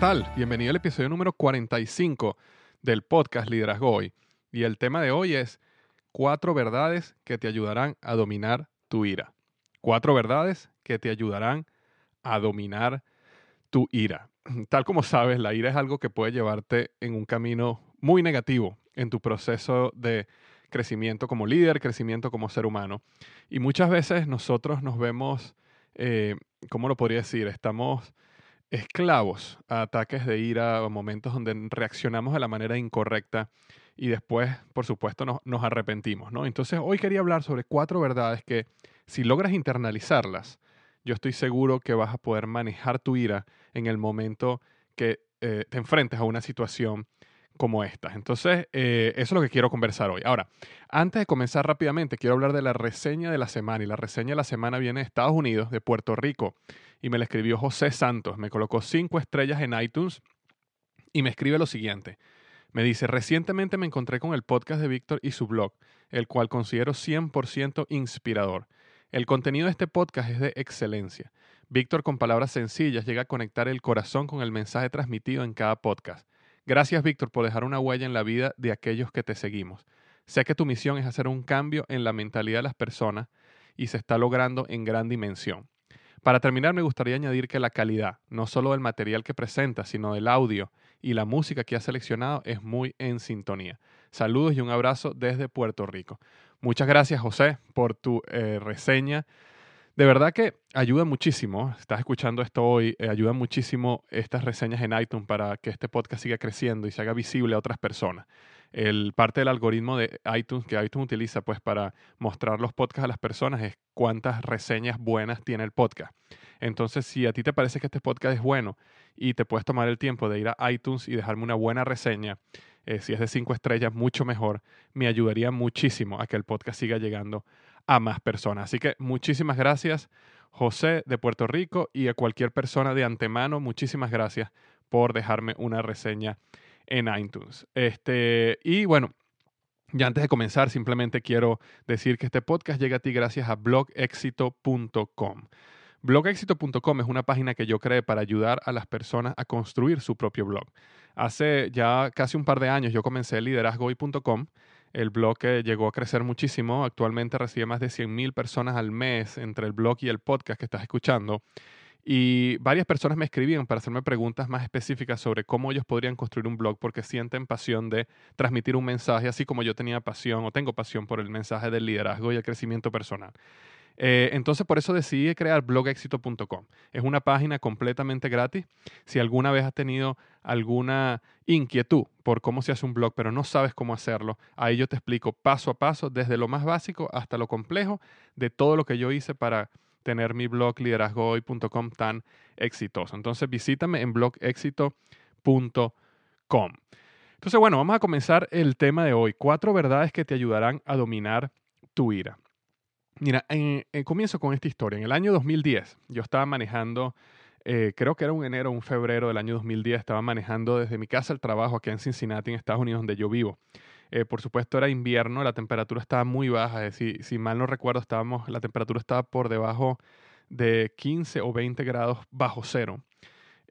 Tal? Bienvenido al episodio número 45 del podcast Liderazgo Hoy. Y el tema de hoy es cuatro verdades que te ayudarán a dominar tu ira. Cuatro verdades que te ayudarán a dominar tu ira. Tal como sabes, la ira es algo que puede llevarte en un camino muy negativo en tu proceso de crecimiento como líder, crecimiento como ser humano. Y muchas veces nosotros nos vemos, eh, ¿cómo lo podría decir? Estamos esclavos a ataques de ira o momentos donde reaccionamos de la manera incorrecta y después, por supuesto, nos, arrepentimos. ¿no? Entonces, hoy quería hablar sobre cuatro verdades que, si logras internalizarlas, yo estoy seguro que vas a poder manejar tu ira en el momento que eh, te enfrentes a una situación como esta. Entonces, eh, eso es lo que quiero conversar hoy. Ahora, antes de comenzar rápidamente, quiero hablar de la reseña de la semana. Y la reseña de la semana viene de Estados Unidos, de Puerto Rico y me la escribió José Santos. Me colocó cinco estrellas en iTunes y me escribe lo siguiente. Me dice, recientemente me encontré con el podcast de Víctor y su blog, el cual considero 100% inspirador. El contenido de este podcast es de excelencia. Víctor con palabras sencillas llega a conectar el corazón con el mensaje transmitido en cada podcast. Gracias Víctor por dejar una huella en la vida de aquellos que te seguimos. Sé que tu misión es hacer un cambio en la mentalidad de las personas y se está logrando en gran dimensión. Para terminar, me gustaría añadir que la calidad, no solo del material que presenta, sino del audio y la música que ha seleccionado es muy en sintonía. Saludos y un abrazo desde Puerto Rico. Muchas gracias, José, por tu eh, reseña. De verdad que ayuda muchísimo, estás escuchando esto hoy, eh, ayuda muchísimo estas reseñas en iTunes para que este podcast siga creciendo y se haga visible a otras personas el, parte del algoritmo de iTunes que iTunes utiliza pues para mostrar los podcasts a las personas es cuántas reseñas buenas tiene el podcast. Entonces, si a ti te parece que este podcast es bueno y te puedes tomar el tiempo de ir a iTunes y dejarme una buena reseña, eh, si es de cinco estrellas, mucho mejor, me ayudaría muchísimo a que el podcast siga llegando a más personas. Así que muchísimas gracias, José de Puerto Rico, y a cualquier persona de antemano, muchísimas gracias por dejarme una reseña en iTunes. Este, y bueno, ya antes de comenzar, simplemente quiero decir que este podcast llega a ti gracias a blogexito.com. Blogexito.com es una página que yo creé para ayudar a las personas a construir su propio blog. Hace ya casi un par de años yo comencé liderazgoy.com El blog llegó a crecer muchísimo. Actualmente recibe más de 100.000 personas al mes entre el blog y el podcast que estás escuchando. Y varias personas me escribían para hacerme preguntas más específicas sobre cómo ellos podrían construir un blog porque sienten pasión de transmitir un mensaje, así como yo tenía pasión o tengo pasión por el mensaje del liderazgo y el crecimiento personal. Eh, entonces por eso decidí crear blogexito.com. Es una página completamente gratis. Si alguna vez has tenido alguna inquietud por cómo se hace un blog, pero no sabes cómo hacerlo, ahí yo te explico paso a paso, desde lo más básico hasta lo complejo, de todo lo que yo hice para tener mi blog liderazgohoy.com tan exitoso. Entonces visítame en blogexito.com. Entonces, bueno, vamos a comenzar el tema de hoy. Cuatro verdades que te ayudarán a dominar tu ira. Mira, comienzo con esta historia. En el año 2010, yo estaba manejando, eh, creo que era un enero o un febrero del año 2010, estaba manejando desde mi casa al trabajo aquí en Cincinnati, en Estados Unidos, donde yo vivo. Eh, por supuesto era invierno, la temperatura estaba muy baja, si, si mal no recuerdo, estábamos, la temperatura estaba por debajo de 15 o 20 grados bajo cero.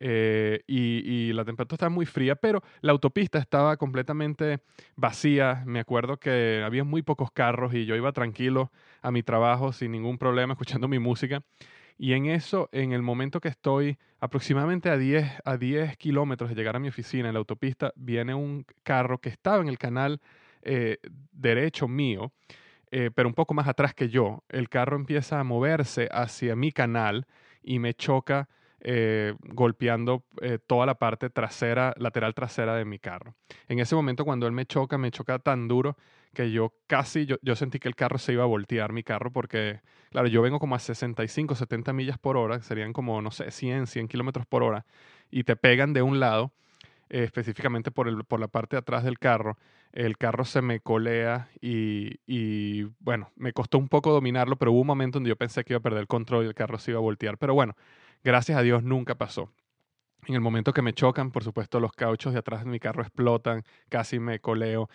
Eh, y, la temperatura estaba muy fría, pero la autopista estaba completamente vacía. Me acuerdo que había muy pocos carros y yo iba tranquilo a mi trabajo sin ningún problema, escuchando mi música. Y en eso, en el momento que estoy aproximadamente a 10, a 10 kilómetros de llegar a mi oficina en la autopista, viene un carro que estaba en el canal eh, derecho mío, eh, pero un poco más atrás que yo. El carro empieza a moverse hacia mi canal y me choca eh, golpeando toda la parte trasera, lateral trasera de mi carro. En ese momento cuando él me choca, me choca tan duro que yo casi, yo, yo, sentí que el carro se iba a voltear, mi carro, porque, claro, yo vengo como a 65, 70 millas por hora, serían como, no sé, 100, 100 kilómetros por hora, y te pegan de un lado, eh, específicamente por, el, por la parte de atrás del carro, el carro se me colea y, y, bueno, me costó un poco dominarlo, pero hubo un momento donde yo pensé que iba a perder el control y el carro se iba a voltear, pero bueno, gracias a Dios nunca pasó. En el momento que me chocan, por supuesto, los cauchos de atrás de mi carro explotan, casi me coleo.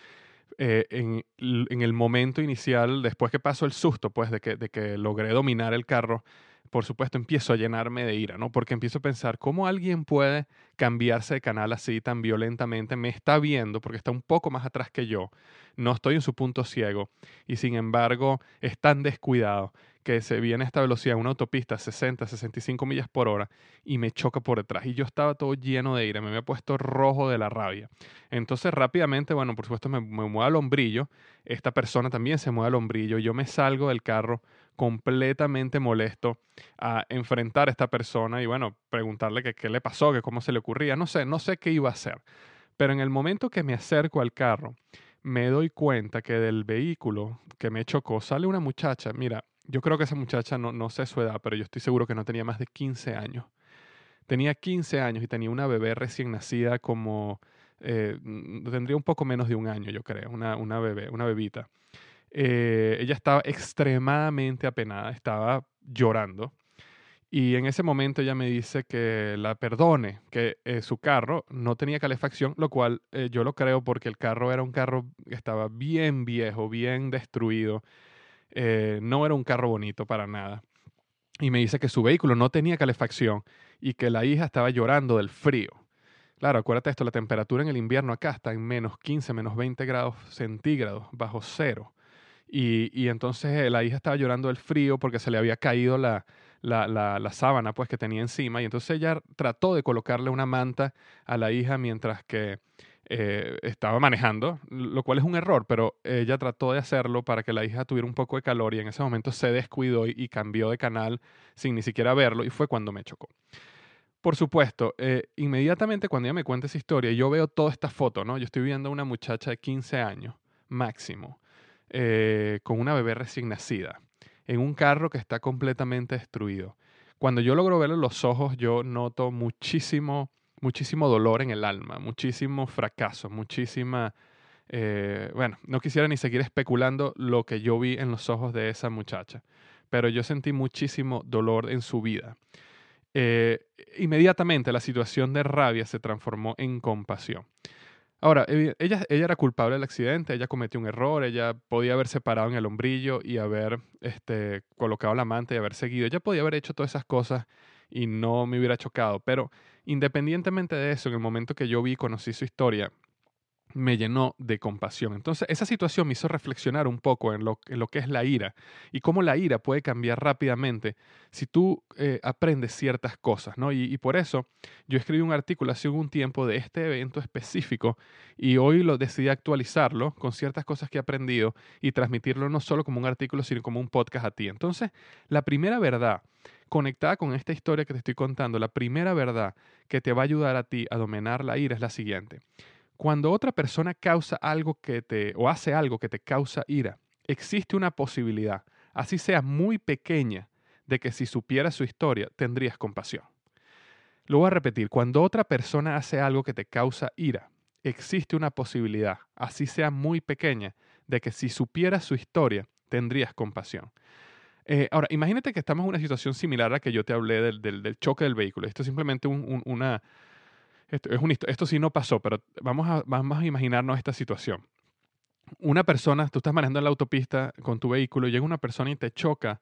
Eh, en, el momento inicial, después que pasó el susto, pues, de que, de que logré dominar el carro, por supuesto, empiezo a llenarme de ira, ¿no? Porque empiezo a pensar, ¿cómo alguien puede cambiarse de canal así tan violentamente? Me está viendo porque está un poco más atrás que yo, no estoy en su punto ciego y sin embargo es tan descuidado que se viene a esta velocidad, una autopista 60, 65 millas por hora y me choca por detrás. Y yo estaba todo lleno de ira, me había puesto rojo de la rabia. Entonces rápidamente, bueno, por supuesto me, me muevo al hombrillo, esta persona también se mueve al hombrillo, yo me salgo del carro completamente molesto a enfrentar a esta persona y bueno, preguntarle que qué le pasó, que cómo se le ocurría, no sé, no sé qué iba a hacer. Pero en el momento que me acerco al carro, me doy cuenta que del vehículo que me chocó sale una muchacha, mira, yo creo que esa muchacha, no, no sé su edad, pero yo estoy seguro que no tenía más de 15 años. Tenía 15 años y tenía una bebé recién nacida como, eh, tendría un poco menos de un año, yo creo, una, una bebé, una bebita. Eh, ella estaba extremadamente apenada, estaba llorando. Y en ese momento ella me dice que la perdone, que eh, su carro no tenía calefacción, lo cual yo lo creo porque el carro era un carro que estaba bien viejo, bien destruido. Eh, no era un carro bonito para nada. Y me dice que su vehículo no tenía calefacción y que la hija estaba llorando del frío. Claro, acuérdate esto, la temperatura en el invierno acá está en menos 15, menos 20 grados centígrados, bajo cero. Y, entonces eh, la hija estaba llorando del frío porque se le había caído la, la, sábana pues, que tenía encima. Y entonces ella trató de colocarle una manta a la hija mientras que eh, estaba manejando, lo cual es un error, pero ella trató de hacerlo para que la hija tuviera un poco de calor y en ese momento se descuidó y, cambió de canal sin ni siquiera verlo y fue cuando me chocó. Por supuesto, eh, inmediatamente cuando ella me cuenta esa historia, yo veo toda esta foto, ¿no? Yo estoy viendo a una muchacha de 15 años, máximo, eh, con una bebé recién nacida, en un carro que está completamente destruido. Cuando yo logro verle los ojos, yo noto muchísimo muchísimo dolor en el alma, muchísimo fracaso, muchísima... Eh, bueno, no quisiera ni seguir especulando lo que yo vi en los ojos de esa muchacha, pero yo sentí muchísimo dolor en su vida. Eh, inmediatamente la situación de rabia se transformó en compasión. Ahora, ella, ella era culpable del accidente, ella cometió un error, ella podía haberse parado en el hombrillo y haber este, colocado la manta y haber seguido, ella podía haber hecho todas esas cosas y no me hubiera chocado, pero Independientemente de eso, en el momento que yo vi y conocí su historia, me llenó de compasión. Entonces, esa situación me hizo reflexionar un poco en lo, que es la ira y cómo la ira puede cambiar rápidamente si tú eh, aprendes ciertas cosas, ¿no? Y, por eso yo escribí un artículo hace un tiempo de este evento específico y hoy lo decidí actualizarlo con ciertas cosas que he aprendido y transmitirlo no solo como un artículo, sino como un podcast a ti. Entonces, la primera verdad conectada con esta historia que te estoy contando, la primera verdad que te va a ayudar a ti a dominar la ira es la siguiente. Cuando otra persona causa algo que te o hace algo que te causa ira, existe una posibilidad, así sea muy pequeña, de que si supieras su historia tendrías compasión. Lo voy a repetir, cuando otra persona hace algo que te causa ira, existe una posibilidad, así sea muy pequeña, de que si supieras su historia tendrías compasión. Eh, ahora, imagínate que estamos en una situación similar a la que yo te hablé del, choque del vehículo. Esto es simplemente una, esto, es esto sí no pasó, pero vamos a, vamos a imaginarnos esta situación. Una persona, tú estás manejando en la autopista con tu vehículo, llega una persona y te choca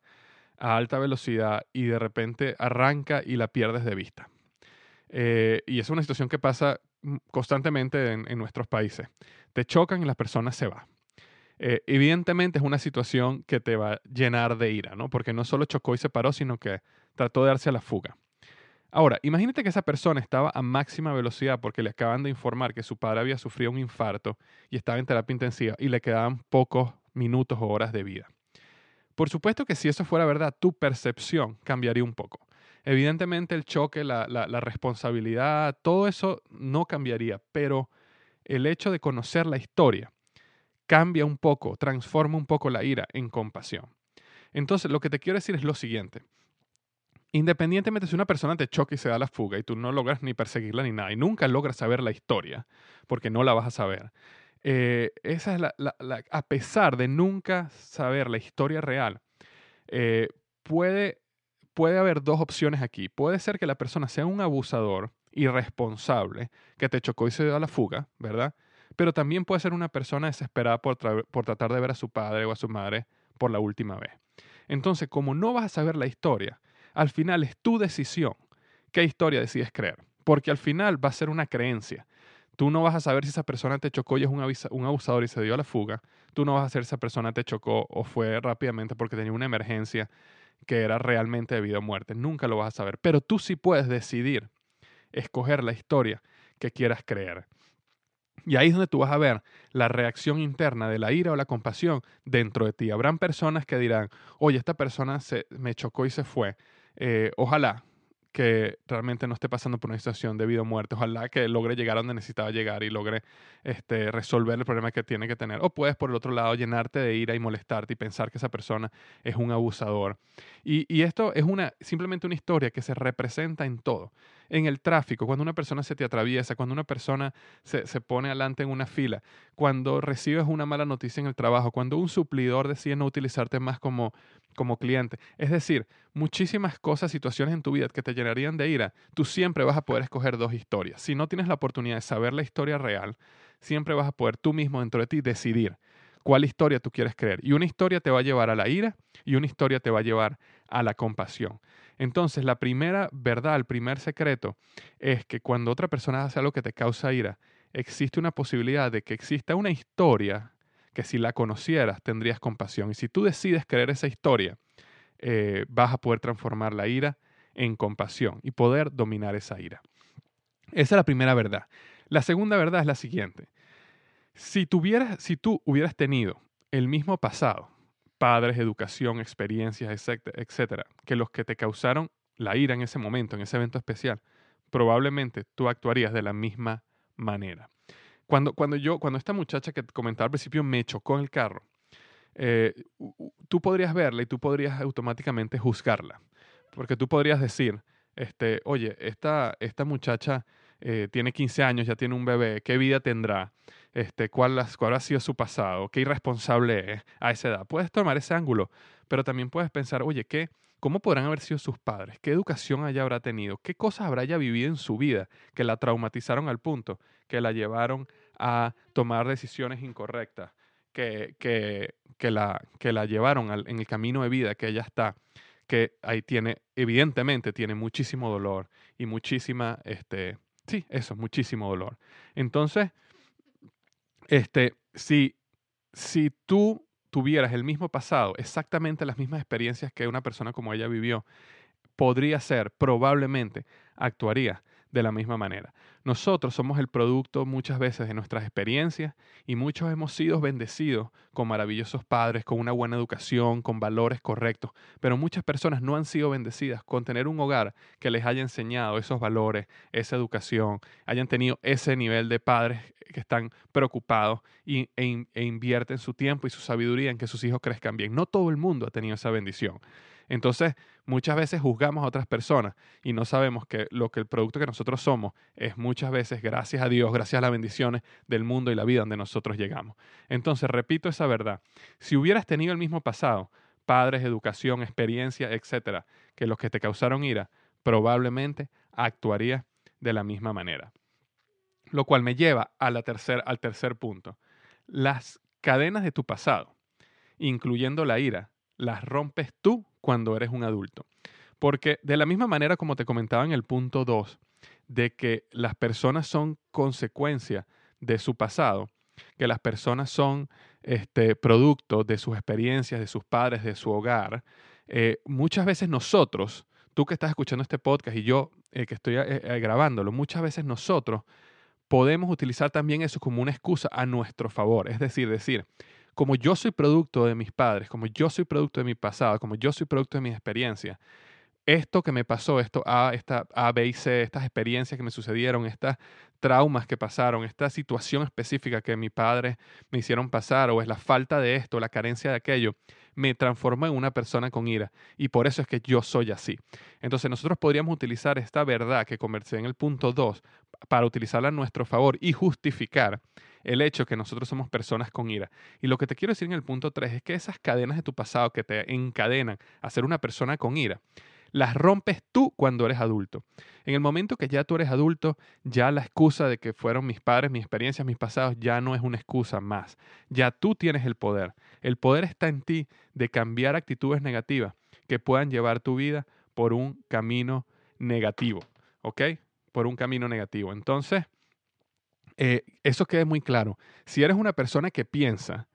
a alta velocidad y de repente arranca y la pierdes de vista. Eh, y es una situación que pasa mm, constantemente en, nuestros países. Te chocan y la persona se va. Eh, evidentemente es una situación que te va a llenar de ira, ¿no? Porque no solo chocó y se paró, sino que trató de darse a la fuga. Ahora, imagínate que esa persona estaba a máxima velocidad porque le acaban de informar que su padre había sufrido un infarto y estaba en terapia intensiva y le quedaban pocos minutos o horas de vida. Por supuesto que si eso fuera verdad, tu percepción cambiaría un poco. Evidentemente el choque, la, la responsabilidad, todo eso no cambiaría, pero el hecho de conocer la historia cambia un poco, transforma un poco la ira en compasión. Entonces, lo que te quiero decir es lo siguiente. Independientemente si una persona te choca y se da la fuga y tú no logras ni perseguirla ni nada y nunca logras saber la historia, porque no la vas a saber, eh, esa es la, a pesar de nunca saber la historia real, eh, puede, puede haber dos opciones aquí. Puede ser que la persona sea un abusador irresponsable que te chocó y se dio la fuga, ¿verdad? Pero también puede ser una persona desesperada por, por tratar de ver a su padre o a su madre por la última vez. Entonces, como no vas a saber la historia, al final es tu decisión qué historia decides creer, porque al final va a ser una creencia. Tú no vas a saber si esa persona te chocó y es un, abusador y se dio a la fuga. Tú no vas a saber si esa persona te chocó o fue rápidamente porque tenía una emergencia que era realmente de vida o muerte. Nunca lo vas a saber. Pero tú sí puedes decidir escoger la historia que quieras creer. Y ahí es donde tú vas a ver la reacción interna de la ira o la compasión dentro de ti. Habrán personas que dirán, oye, esta persona se, me chocó y se fue. Eh, ojalá que realmente no esté pasando por una situación de vida o muerte. Ojalá que logre llegar a donde necesitaba llegar y logre este, resolver el problema que tiene que tener. O puedes, por el otro lado, llenarte de ira y molestarte y pensar que esa persona es un abusador. Y, y esto es una, simplemente una historia que se representa en todo. En el tráfico, cuando una persona se te atraviesa, cuando una persona se, se pone adelante en una fila, cuando recibes una mala noticia en el trabajo, cuando un suplidor decide no utilizarte más como como cliente. Es decir, muchísimas cosas, situaciones en tu vida que te llenarían de ira, tú siempre vas a poder escoger dos historias. Si no tienes la oportunidad de saber la historia real, siempre vas a poder tú mismo dentro de ti decidir cuál historia tú quieres creer. Y una historia te va a llevar a la ira y una historia te va a llevar a la compasión. Entonces, la primera verdad, el primer secreto es que cuando otra persona hace algo que te causa ira, existe una posibilidad de que exista una historia que si la conocieras tendrías compasión. Y si tú decides creer esa historia, eh, vas a poder transformar la ira en compasión y poder dominar esa ira. Esa es la primera verdad. La segunda verdad es la siguiente. Si, tuvieras, si tú hubieras tenido el mismo pasado, padres, educación, experiencias, etcétera, que los que te causaron la ira en ese momento, en ese evento especial, probablemente tú actuarías de la misma manera. Cuando, cuando yo, cuando esta muchacha que comentaba al principio me chocó en el carro, eh, tú podrías verla y tú podrías automáticamente juzgarla. Porque tú podrías decir, este, oye, esta, esta muchacha eh, tiene 15 años, ya tiene un bebé, ¿qué vida tendrá? Este, ¿cuál, ¿Cuál ha sido su pasado? ¿Qué irresponsable es a esa edad? Puedes tomar ese ángulo, pero también puedes pensar, oye, ¿qué, ¿cómo podrán haber sido sus padres? ¿Qué educación ella habrá tenido? ¿Qué cosas habrá ella vivido en su vida que la traumatizaron al punto que la llevaron a tomar decisiones incorrectas que, que, que, la, que la llevaron en el camino de vida que ella está, que ahí tiene, evidentemente tiene muchísimo dolor y muchísima, este, sí, eso, muchísimo dolor. Entonces, este, si, si tú tuvieras el mismo pasado, exactamente las mismas experiencias que una persona como ella vivió, podría ser, probablemente, actuaría de la misma manera. Nosotros somos el producto muchas veces de nuestras experiencias y muchos hemos sido bendecidos con maravillosos padres, con una buena educación, con valores correctos, pero muchas personas no han sido bendecidas con tener un hogar que les haya enseñado esos valores, esa educación, hayan tenido ese nivel de padres que están preocupados y, e, e invierten su tiempo y su sabiduría en que sus hijos crezcan bien. No todo el mundo ha tenido esa bendición. Entonces, muchas veces juzgamos a otras personas y no sabemos que lo que el producto que nosotros somos es muchas veces gracias a Dios, gracias a las bendiciones del mundo y la vida donde nosotros llegamos. Entonces, repito esa verdad. Si hubieras tenido el mismo pasado, padres, educación, experiencia, etcétera, que los que te causaron ira, probablemente actuarías de la misma manera. Lo cual me lleva a la al tercer punto. Las cadenas de tu pasado, incluyendo la ira, las rompes tú cuando eres un adulto. Porque de la misma manera como te comentaba en el punto 2, de que las personas son consecuencia de su pasado, que las personas son este, producto de sus experiencias, de sus padres, de su hogar, eh, muchas veces nosotros, tú que estás escuchando este podcast y yo eh, que estoy eh, grabándolo, muchas veces nosotros podemos utilizar también eso como una excusa a nuestro favor. Es decir, decir, como yo soy producto de mis padres, como yo soy producto de mi pasado, como yo soy producto de mi experiencia, esto que me pasó, esto A, esta A, B y C, estas experiencias que me sucedieron, estas traumas que pasaron, esta situación específica que mi padre me hicieron pasar, o es la falta de esto, la carencia de aquello, me transformó en una persona con ira. Y por eso es que yo soy así. Entonces nosotros podríamos utilizar esta verdad que conversé en el punto 2 para utilizarla a nuestro favor y justificar el hecho que nosotros somos personas con ira. Y lo que te quiero decir en el punto 3 es que esas cadenas de tu pasado que te encadenan a ser una persona con ira, las rompes tú cuando eres adulto. En el momento que ya tú eres adulto, ya la excusa de que fueron mis padres, mis experiencias, mis pasados, ya no es una excusa más. Ya tú tienes el poder. El poder está en ti de cambiar actitudes negativas que puedan llevar tu vida por un camino negativo. ¿Ok? Por un camino negativo. Entonces, eh, eso quede muy claro. Si eres una persona que piensa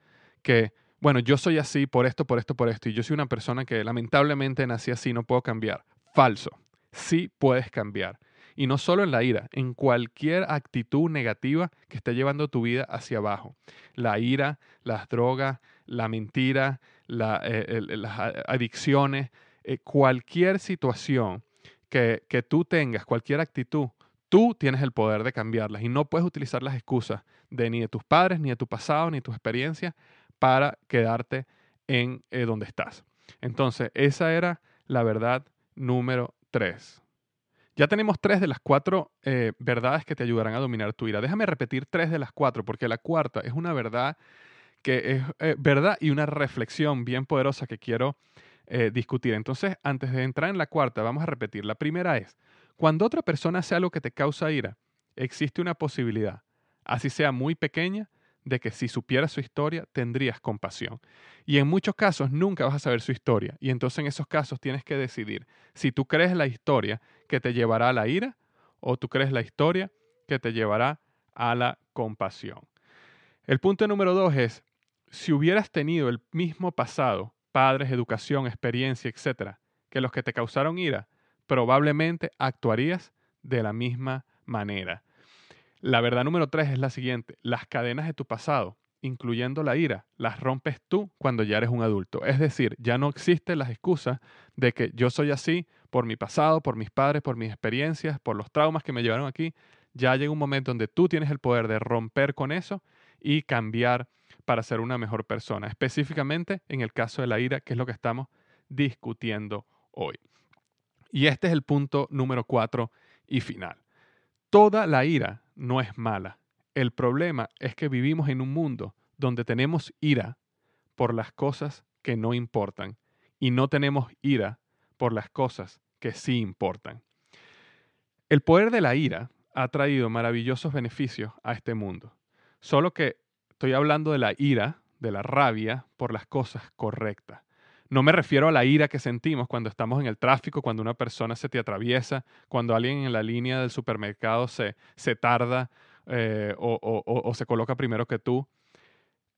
que, bueno, yo soy así por esto, por esto, por esto, y yo soy una persona que lamentablemente nací así, no puedo cambiar. Falso. Sí puedes cambiar. Y no solo en la ira, en cualquier actitud negativa que esté llevando tu vida hacia abajo. La ira, las drogas, la mentira, eh, las adicciones, eh, cualquier situación que, que tú tengas, cualquier actitud, Tú tienes el poder de cambiarlas y no puedes utilizar las excusas de ni de tus padres, ni de tu pasado, ni de tus experiencias para quedarte en eh, donde estás. Entonces, esa era la verdad número tres. Ya tenemos tres de las cuatro eh, verdades que te ayudarán a dominar tu ira. Déjame repetir tres de las cuatro, porque la cuarta es una verdad que es eh, verdad y una reflexión bien poderosa que quiero discutir. Entonces, antes de entrar en la cuarta, vamos a repetir. La primera es, cuando otra persona hace algo que te causa ira, existe una posibilidad, así sea muy pequeña, de que si supieras su historia tendrías compasión. Y en muchos casos nunca vas a saber su historia. Y entonces en esos casos tienes que decidir si tú crees la historia que te llevará a la ira o tú crees la historia que te llevará a la compasión. El punto número dos es, si hubieras tenido el mismo pasado, padres, educación, experiencia, etcétera, que los que te causaron ira, probablemente actuarías de la misma manera. La verdad número tres es la siguiente. Las cadenas de tu pasado, incluyendo la ira, las rompes tú cuando ya eres un adulto. Es decir, ya no existen las excusas de que yo soy así por mi pasado, por mis padres, por mis experiencias, por los traumas que me llevaron aquí. Ya llega un momento donde tú tienes el poder de romper con eso y cambiar para ser una mejor persona. Específicamente en el caso de la ira, que es lo que estamos discutiendo hoy. Y este es el punto número cuatro y final. Toda la ira no es mala. El problema es que vivimos en un mundo donde tenemos ira por las cosas que no importan y no tenemos ira por las cosas que sí importan. El poder de la ira ha traído maravillosos beneficios a este mundo. Solo que estoy hablando de la ira, de la rabia por las cosas correctas. No me refiero a la ira que sentimos cuando estamos en el tráfico, cuando una persona se te atraviesa, cuando alguien en la línea del supermercado se, se tarda eh, o, se coloca primero que tú,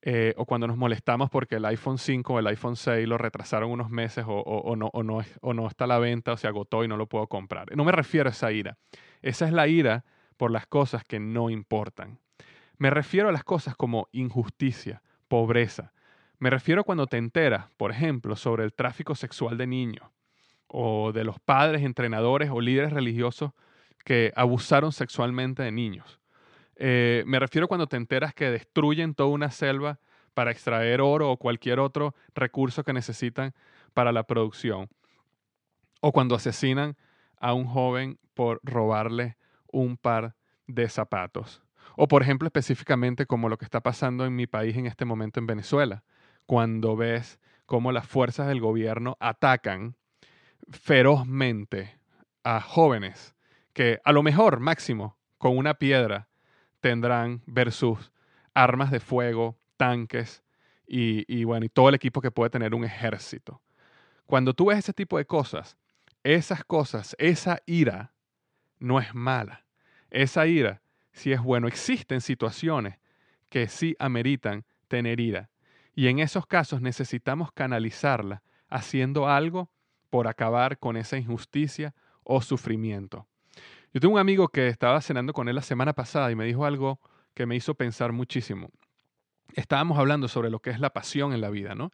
eh, o cuando nos molestamos porque el iPhone 5 o el iPhone 6 lo retrasaron unos meses o, no, no, o no está a la venta o se agotó y no lo puedo comprar. No me refiero a esa ira. Esa es la ira por las cosas que no importan. Me refiero a las cosas como injusticia, pobreza. Me refiero cuando te enteras, por ejemplo, sobre el tráfico sexual de niños o de los padres, entrenadores o líderes religiosos que abusaron sexualmente de niños. Eh, me refiero cuando te enteras que destruyen toda una selva para extraer oro o cualquier otro recurso que necesitan para la producción. O cuando asesinan a un joven por robarle un par de zapatos. O por ejemplo específicamente como lo que está pasando en mi país en este momento en Venezuela, cuando ves cómo las fuerzas del gobierno atacan ferozmente a jóvenes que a lo mejor máximo con una piedra tendrán versus armas de fuego, tanques y, bueno, y todo el equipo que puede tener un ejército. Cuando tú ves ese tipo de cosas, esas cosas, esa ira no es mala. Esa ira sí es bueno. Existen situaciones que sí ameritan tener ira. Y en esos casos necesitamos canalizarla haciendo algo por acabar con esa injusticia o sufrimiento. Yo tengo un amigo que estaba cenando con él la semana pasada y me dijo algo que me hizo pensar muchísimo. Estábamos hablando sobre lo que es la pasión en la vida, ¿no?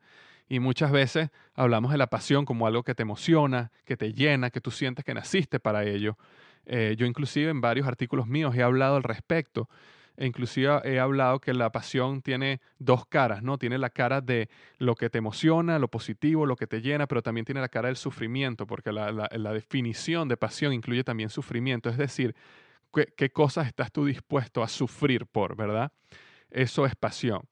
Y muchas veces hablamos de la pasión como algo que te emociona, que te llena, que tú sientes que naciste para ello. Eh, yo inclusive en varios artículos míos he hablado al respecto e he hablado que la pasión tiene dos caras, ¿no? Tiene la cara de lo que te emociona, lo positivo, lo que te llena, pero también tiene la cara del sufrimiento, porque la, definición de pasión incluye también sufrimiento, es decir, qué, qué cosas estás tú dispuesto a sufrir por, ¿verdad? Eso es pasión.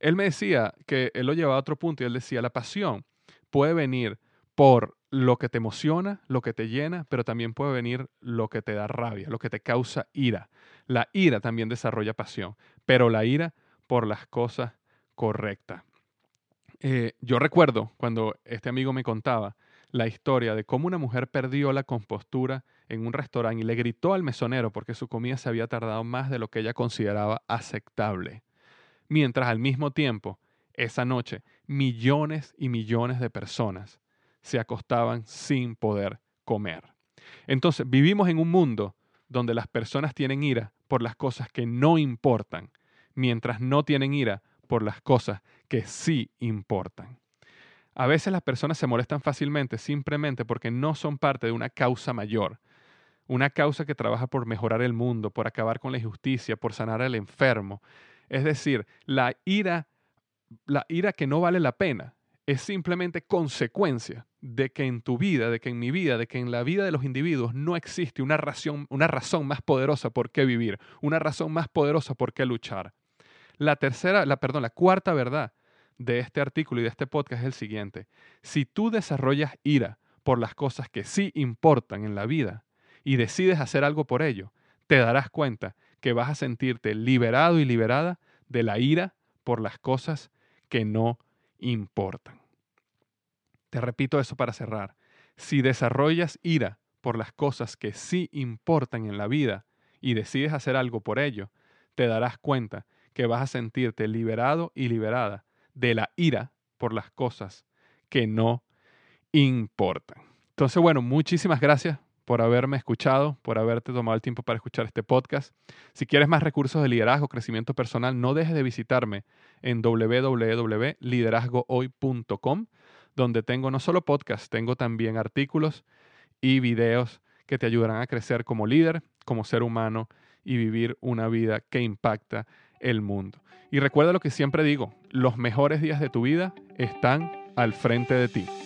Él me decía que él lo llevaba a otro punto y él decía, la pasión puede venir por lo que te emociona, lo que te llena, pero también puede venir lo que te da rabia, lo que te causa ira. La ira también desarrolla pasión, pero la ira por las cosas correctas. Eh, yo recuerdo cuando este amigo me contaba la historia de cómo una mujer perdió la compostura en un restaurante y le gritó al mesonero porque su comida se había tardado más de lo que ella consideraba aceptable. Mientras al mismo tiempo, esa noche, millones y millones de personas se acostaban sin poder comer. Entonces, vivimos en un mundo donde las personas tienen ira por las cosas que no importan, mientras no tienen ira por las cosas que sí importan. A veces las personas se molestan fácilmente simplemente porque no son parte de una causa mayor, una causa que trabaja por mejorar el mundo, por acabar con la injusticia, por sanar al enfermo. Es decir, la ira, la ira que no vale la pena es simplemente consecuencia de que en tu vida, de que en mi vida, de que en la vida de los individuos no existe una razón, una razón más poderosa por qué vivir, una razón más poderosa por qué luchar. La tercera, la, perdón, la cuarta verdad de este artículo y de este podcast es el siguiente. Si tú desarrollas ira por las cosas que sí importan en la vida y decides hacer algo por ello, te darás cuenta que vas a sentirte liberado y liberada de la ira por las cosas que no importan. Te repito eso para cerrar. Si desarrollas ira por las cosas que sí importan en la vida y decides hacer algo por ello, te darás cuenta que vas a sentirte liberado y liberada de la ira por las cosas que no importan. Entonces, bueno, muchísimas gracias por haberme escuchado, por haberte tomado el tiempo para escuchar este podcast. Si quieres más recursos de liderazgo, crecimiento personal, no dejes de visitarme en www.liderazgohoy.com, donde tengo no solo podcast, tengo también artículos y videos que te ayudarán a crecer como líder, como ser humano y vivir una vida que impacta el mundo. Y recuerda lo que siempre digo, los mejores días de tu vida están al frente de ti.